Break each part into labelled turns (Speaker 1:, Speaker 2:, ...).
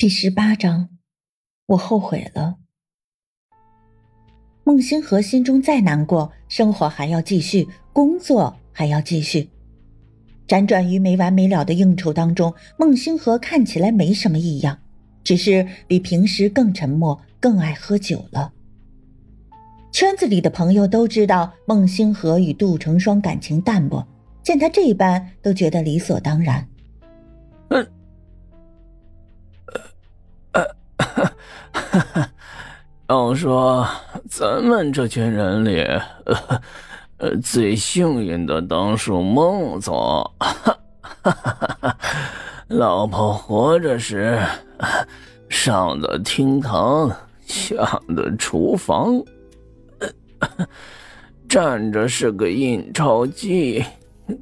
Speaker 1: 第十八章，我后悔了。孟星河心中再难过，生活还要继续，工作还要继续。辗转于没完没了的应酬当中，孟星河看起来没什么异样，只是比平时更沉默，更爱喝酒了。圈子里的朋友都知道孟星河与杜成双感情淡薄，见他这般，都觉得理所当然。
Speaker 2: 嗯 要说咱们这群人里，呃，最幸运的当属孟总，老婆活着时上的厅堂，下的厨房，站着是个印钞机，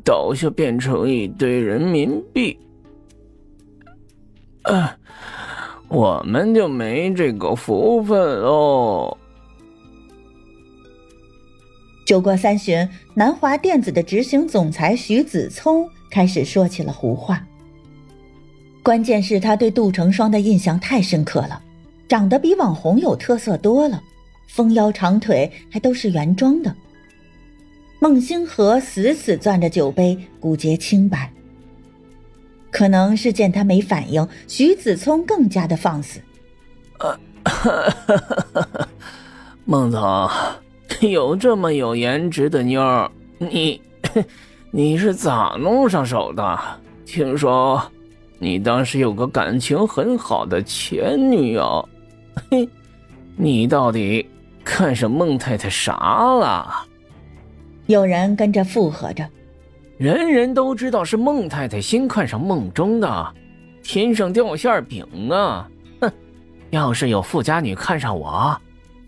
Speaker 2: 倒下变成一堆人民币，啊。我们就没这个福分喽。
Speaker 1: 酒过三巡，南华电子的执行总裁徐子聪开始说起了胡话。关键是，他对杜成双的印象太深刻了，长得比网红有特色多了，丰腰长腿，还都是原装的。孟星河死死攥着酒杯，骨节清白。可能是见他没反应，徐子聪更加的放肆。
Speaker 2: 孟总，有这么有颜值的妞儿，你 你是咋弄上手的？听说你当时有个感情很好的前女友，嘿，你到底看上孟太太啥了？
Speaker 1: 有人跟着附和着。
Speaker 2: 人人都知道是孟太太先看上孟中的，天上掉馅饼啊！哼，要是有富家女看上我，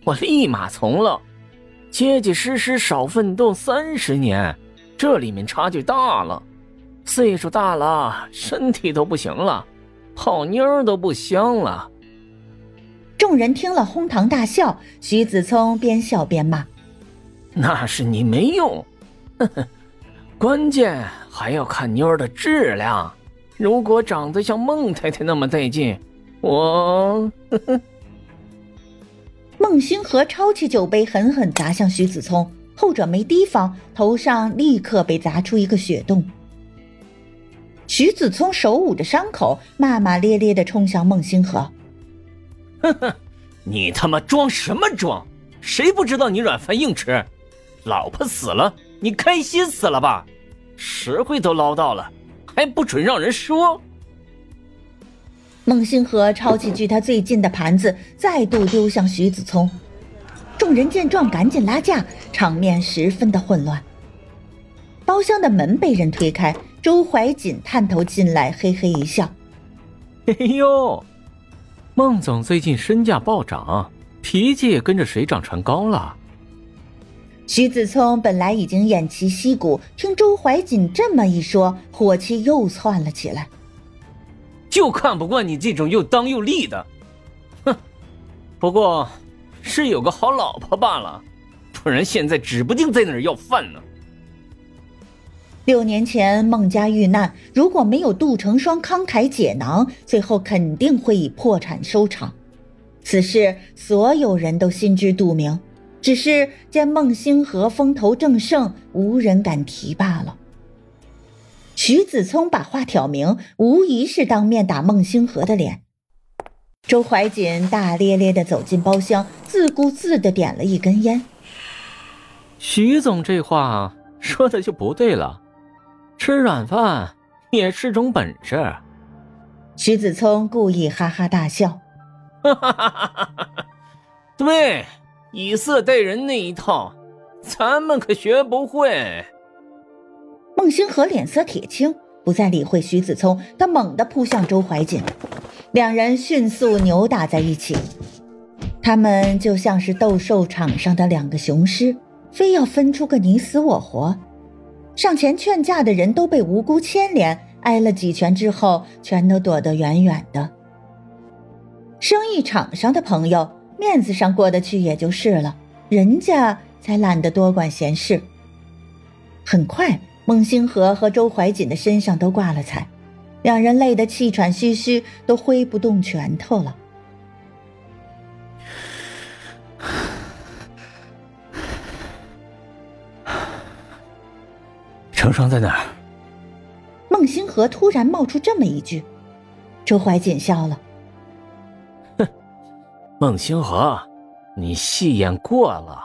Speaker 2: 我立马从了，结结实实少奋斗三十年。这里面差距大了，岁数大了，身体都不行了，泡妞都不香了。
Speaker 1: 众人听了哄堂大笑，徐子聪边笑边骂：“
Speaker 2: 那是你没用。”呵呵。关键还要看妞的质量，如果长得像孟太太那么带劲，我
Speaker 1: 孟星河抄起酒杯，狠狠砸向徐子聪，后者没提防，头上立刻被砸出一个血洞。徐子聪手捂着伤口，骂骂咧咧的冲向孟星河：“
Speaker 3: 哼哼，你他妈装什么装？谁不知道你软饭硬吃？老婆死了。”你开心死了吧？实惠都捞到了，还不准让人说。
Speaker 1: 孟星河抄起距他最近的盘子，再度丢向徐子聪。众人见状，赶紧拉架，场面十分的混乱。包厢的门被人推开，周怀瑾探头进来，嘿嘿一笑：“
Speaker 4: 哎呦，孟总最近身价暴涨，脾气也跟着水涨船高了。”
Speaker 1: 徐子聪本来已经偃旗息鼓，听周怀瑾这么一说，火气又窜了起来。
Speaker 3: 就看不惯你这种又当又立的，哼！不过，是有个好老婆罢了，不然现在指不定在哪儿要饭呢。
Speaker 1: 六年前孟家遇难，如果没有杜成双慷慨解囊，最后肯定会以破产收场。此事所有人都心知肚明。只是见孟星河风头正盛，无人敢提罢了。徐子聪把话挑明，无疑是当面打孟星河的脸。周怀瑾大咧咧的走进包厢，自顾自的点了一根烟。
Speaker 4: 徐总这话说的就不对了，吃软饭也是种本事。
Speaker 1: 徐子聪故意哈哈大笑，
Speaker 3: 哈哈哈哈哈！对。以色待人那一套，咱们可学不会。
Speaker 1: 孟星河脸色铁青，不再理会徐子聪，他猛地扑向周怀瑾，两人迅速扭打在一起。他们就像是斗兽场上的两个雄狮，非要分出个你死我活。上前劝架的人都被无辜牵连，挨了几拳之后，全都躲得远远的。生意场上的朋友。面子上过得去也就是了，人家才懒得多管闲事。很快，孟星河和周怀瑾的身上都挂了彩，两人累得气喘吁吁，都挥不动拳头了。
Speaker 3: 程霜在哪儿？
Speaker 1: 孟星河突然冒出这么一句，周怀瑾笑了：“
Speaker 2: 哼，孟星河，你戏演过了。”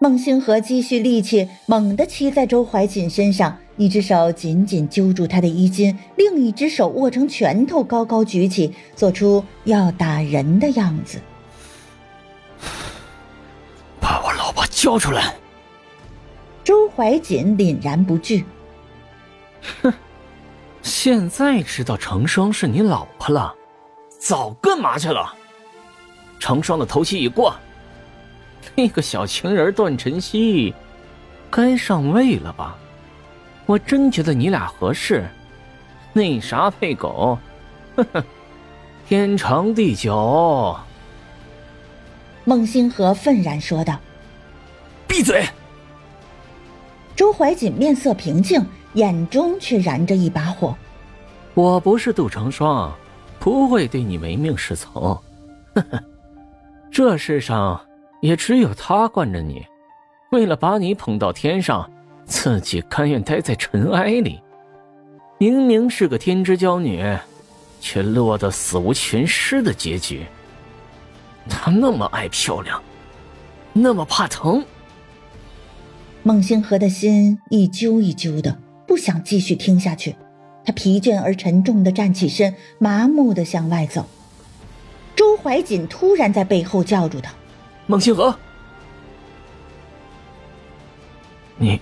Speaker 1: 孟星河积蓄力气，猛地骑在周怀瑾身上，一只手紧紧揪住他的衣襟，另一只手握成拳头，高高举起，做出要打人的样子。
Speaker 3: 把我老婆交出来！
Speaker 1: 周怀瑾凛然不惧。
Speaker 2: 哼，现在知道成双是你老婆了，
Speaker 3: 早干嘛去了？成双的头期已过，
Speaker 2: 那个小情人段晨曦，该上位了吧？我真觉得你俩合适，那啥配狗，呵呵，天长地久。
Speaker 1: 孟星河愤然说道：“
Speaker 3: 闭嘴！”
Speaker 1: 周怀瑾面色平静，眼中却燃着一把火。
Speaker 2: 我不是杜成双，不会对你唯命是从。呵呵，这世上也只有他惯着你，为了把你捧到天上，自己甘愿待在尘埃里。明明是个天之娇女，却落得死无全尸的结局。他那么爱漂亮，那么怕疼。
Speaker 1: 孟星河的心一揪一揪的，不想继续听下去。他疲倦而沉重的站起身，麻木的向外走。周怀瑾突然在背后叫住他：“
Speaker 3: 孟星河，
Speaker 2: 你，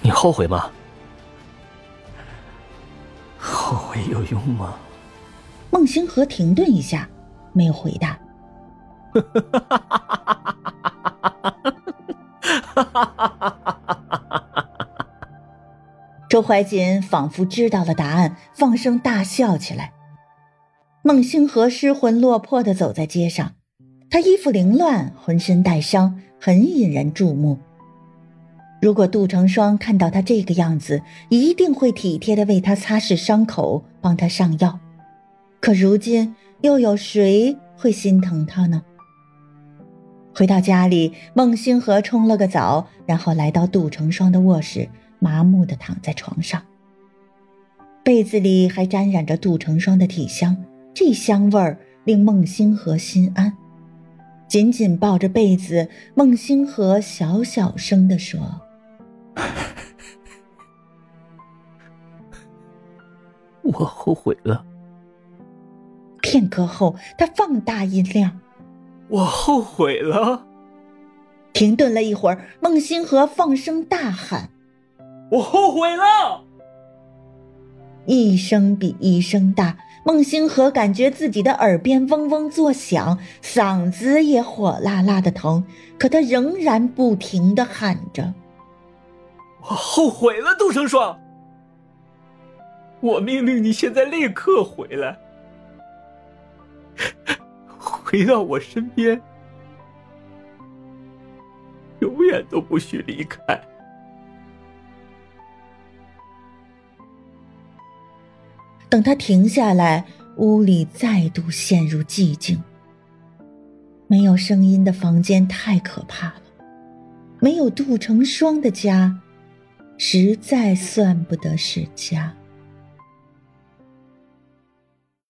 Speaker 2: 你后悔吗？后悔有用吗？”
Speaker 1: 孟星河停顿一下，没有回答。周怀瑾仿佛知道了答案，放声大笑起来。孟星河失魂落魄地走在街上，他衣服凌乱，浑身带伤，很引人注目。如果杜成双看到他这个样子，一定会体贴地为他擦拭伤口，帮他上药。可如今，又有谁会心疼他呢？回到家里，孟星河冲了个澡，然后来到杜成双的卧室，麻木地躺在床上。被子里还沾染着杜成双的体香，这香味儿令孟星河心安。紧紧抱着被子，孟星河小小声的说：“
Speaker 2: 我后悔了。”
Speaker 1: 片刻后，他放大音量。
Speaker 3: 我后悔了。
Speaker 1: 停顿了一会儿，孟星河放声大喊：“
Speaker 3: 我后悔了！”
Speaker 1: 一声比一声大，孟星河感觉自己的耳边嗡嗡作响，嗓子也火辣辣的疼，可他仍然不停的喊着：“
Speaker 3: 我后悔了，杜成双！我命令你现在立刻回来。”回到我身边，永远都不许离开。
Speaker 1: 等他停下来，屋里再度陷入寂静。没有声音的房间太可怕了，没有杜成双的家，实在算不得是家。